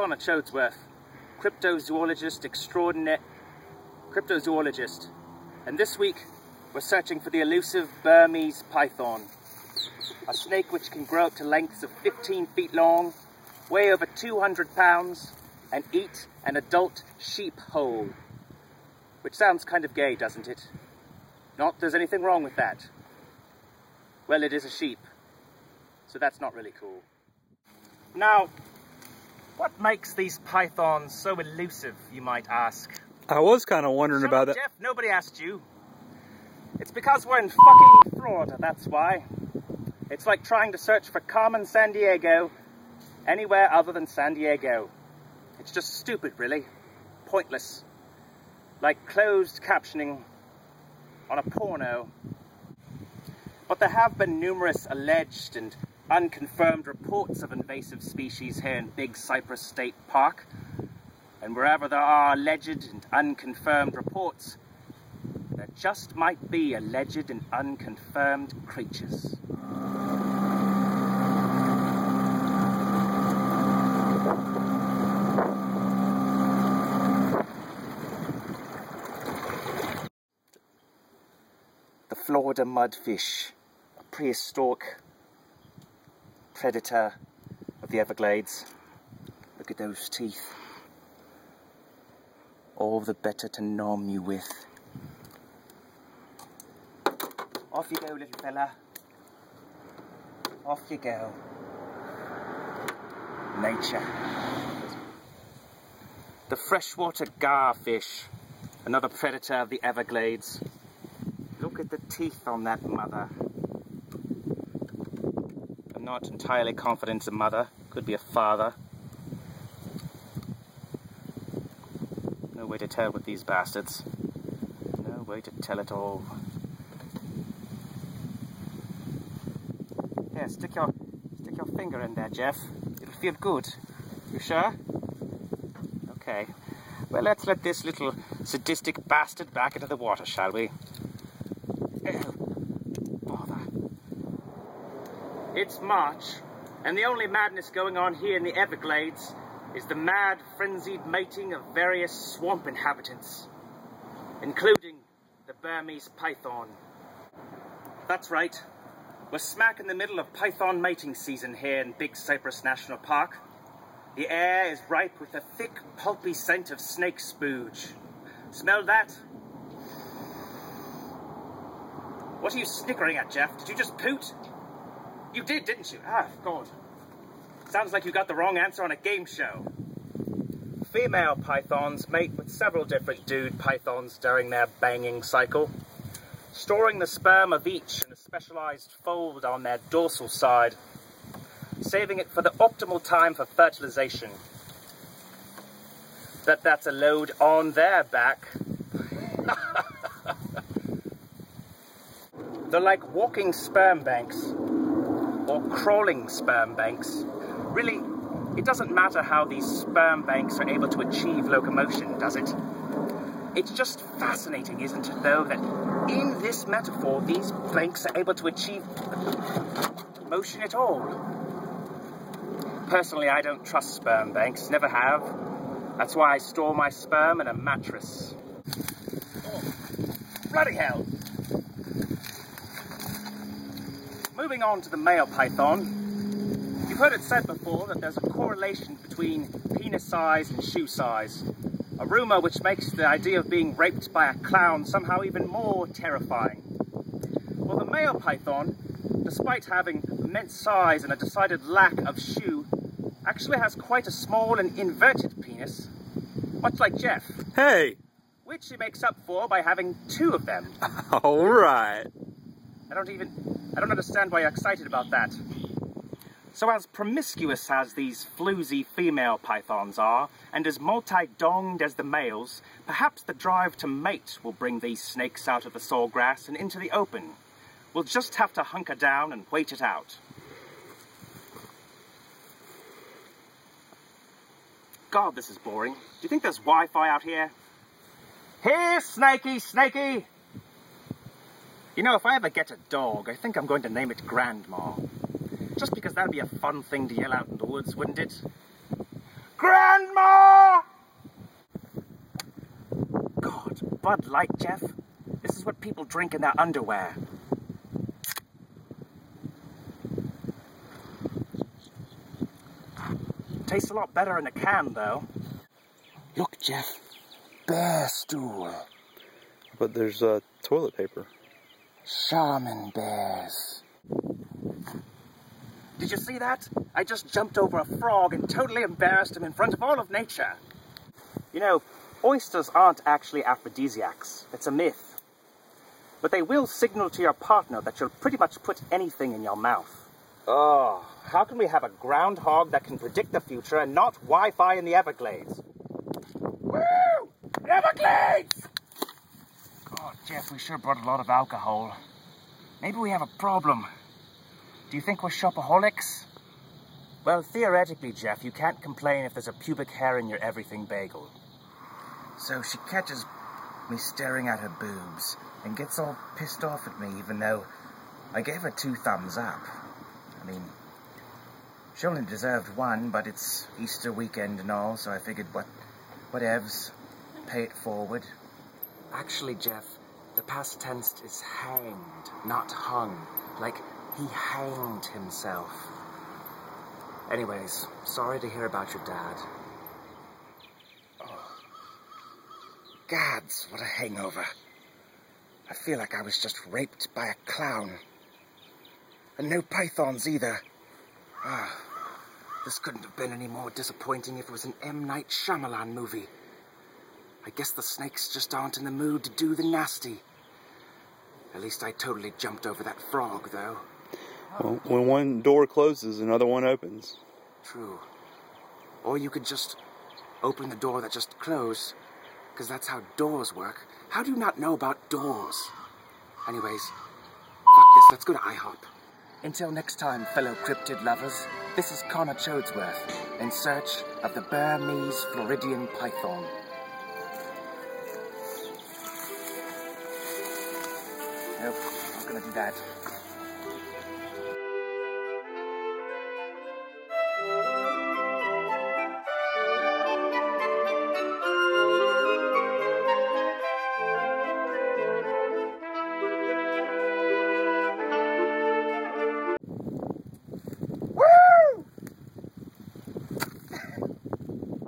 Connor Choadsworth, cryptozoologist extraordinaire, cryptozoologist. And this week, we're searching for the elusive Burmese python, a snake which can grow up to lengths of 15 feet long, weigh over 200 pounds, and eat an adult sheep whole. Which sounds kind of gay, doesn't it? Not there's anything wrong with that. Well, it is a sheep, so that's not really cool. Now, what makes these pythons so elusive, you might ask? I was kind of wondering Shut about up, that. Jeff, nobody asked you. It's because we're in fucking Florida, that's why. It's like trying to search for Carmen Sandiego anywhere other than San Diego. It's just stupid, really. Pointless. Like closed captioning on a porno. But there have been numerous alleged and unconfirmed reports of invasive species here in Big Cypress State Park. And wherever there are alleged and unconfirmed reports, there just might be alleged and unconfirmed creatures. The Florida mudfish, a prehistoric predator of the Everglades. Look at those teeth. All the better to nom you with. Off you go, little fella. Off you go. Nature. The freshwater garfish, another predator of the Everglades. Look at the teeth on that mother. Not entirely confident a mother. Could be a father. No way to tell with these bastards. No way to tell at all. Here, stick your stick your finger in there, Jeff. It'll feel good. You sure? Okay. Well, let's let this little sadistic bastard back into the water, shall we? Oh, bother. It's March, and the only madness going on here in the Everglades is the mad, frenzied mating of various swamp inhabitants, including the Burmese python. That's right. We're smack in the middle of python mating season here in Big Cypress National Park. The air is ripe with the thick, pulpy scent of snake spooge. Smell that? What are you snickering at, Jeff? Did you just poot? You did, didn't you? Ah, God. Sounds like you got the wrong answer on a game show. Female pythons mate with several different dude pythons during their banging cycle, storing the sperm of each in a specialized fold on their dorsal side, saving it for the optimal time for fertilization. That that's a load on their back. They're like walking sperm banks or crawling sperm banks. Really, it doesn't matter how these sperm banks are able to achieve locomotion, does it? It's just fascinating, isn't it, though, that in this metaphor, these banks are able to achieve motion at all. Personally, I don't trust sperm banks, never have. That's why I store my sperm in a mattress. Oh, bloody hell! Moving on to the male python, you've heard it said before that there's a correlation between penis size and shoe size. A rumour which makes the idea of being raped by a clown somehow even more terrifying. Well, the male python, despite having immense size and a decided lack of shoe, actually has quite a small and inverted penis, much like Jeff, Hey, which he makes up for by having two of them. all right. I don't even, I don't understand why you're excited about that. So as promiscuous as these floozy female pythons are, and as multi-donged as the males, perhaps the drive to mate will bring these snakes out of the sawgrass and into the open. We'll just have to hunker down and wait it out. God, this is boring. Do you think there's Wi-Fi out here? Here, Snakey, Snakey! You know, if I ever get a dog, I think I'm going to name it Grandma. Just because that'd be a fun thing to yell out in the woods, wouldn't it? Grandma! God, Bud Light, Jeff. This is what people drink in their underwear. Tastes a lot better in a can, though. Look, Jeff. Bear stool. But there's uh, toilet paper. Shaman bears. Did you see that? I just jumped over a frog and totally embarrassed him in front of all of nature. You know, oysters aren't actually aphrodisiacs. It's a myth. But they will signal to your partner that you'll pretty much put anything in your mouth. Oh, how can we have a groundhog that can predict the future and not Wi-Fi in the Everglades? Woo! Everglades! Jeff, we sure brought a lot of alcohol. Maybe we have a problem. Do you think we're shopaholics? Well, theoretically, Jeff, you can't complain if there's a pubic hair in your everything bagel. So she catches me staring at her boobs and gets all pissed off at me, even though I gave her two thumbs up. I mean, she only deserved one, but it's Easter weekend and all, so I figured what, whatevs, pay it forward. Actually, Jeff, the past tense is hanged, not hung. Like he hanged himself. Anyways, sorry to hear about your dad. Oh. Gads, what a hangover. I feel like I was just raped by a clown. And no pythons either. Ah, this couldn't have been any more disappointing if it was an M. Night Shyamalan movie. I guess the snakes just aren't in the mood to do the nasty. At least I totally jumped over that frog, though. Well, when one door closes, another one opens. True. Or you could just open the door that just closed, because that's how doors work. How do you not know about doors? Anyways, fuck this, let's go to IHOP. Until next time, fellow cryptid lovers, this is Connor Choadsworth in search of the Burmese Floridian python. Nope, not gonna do that.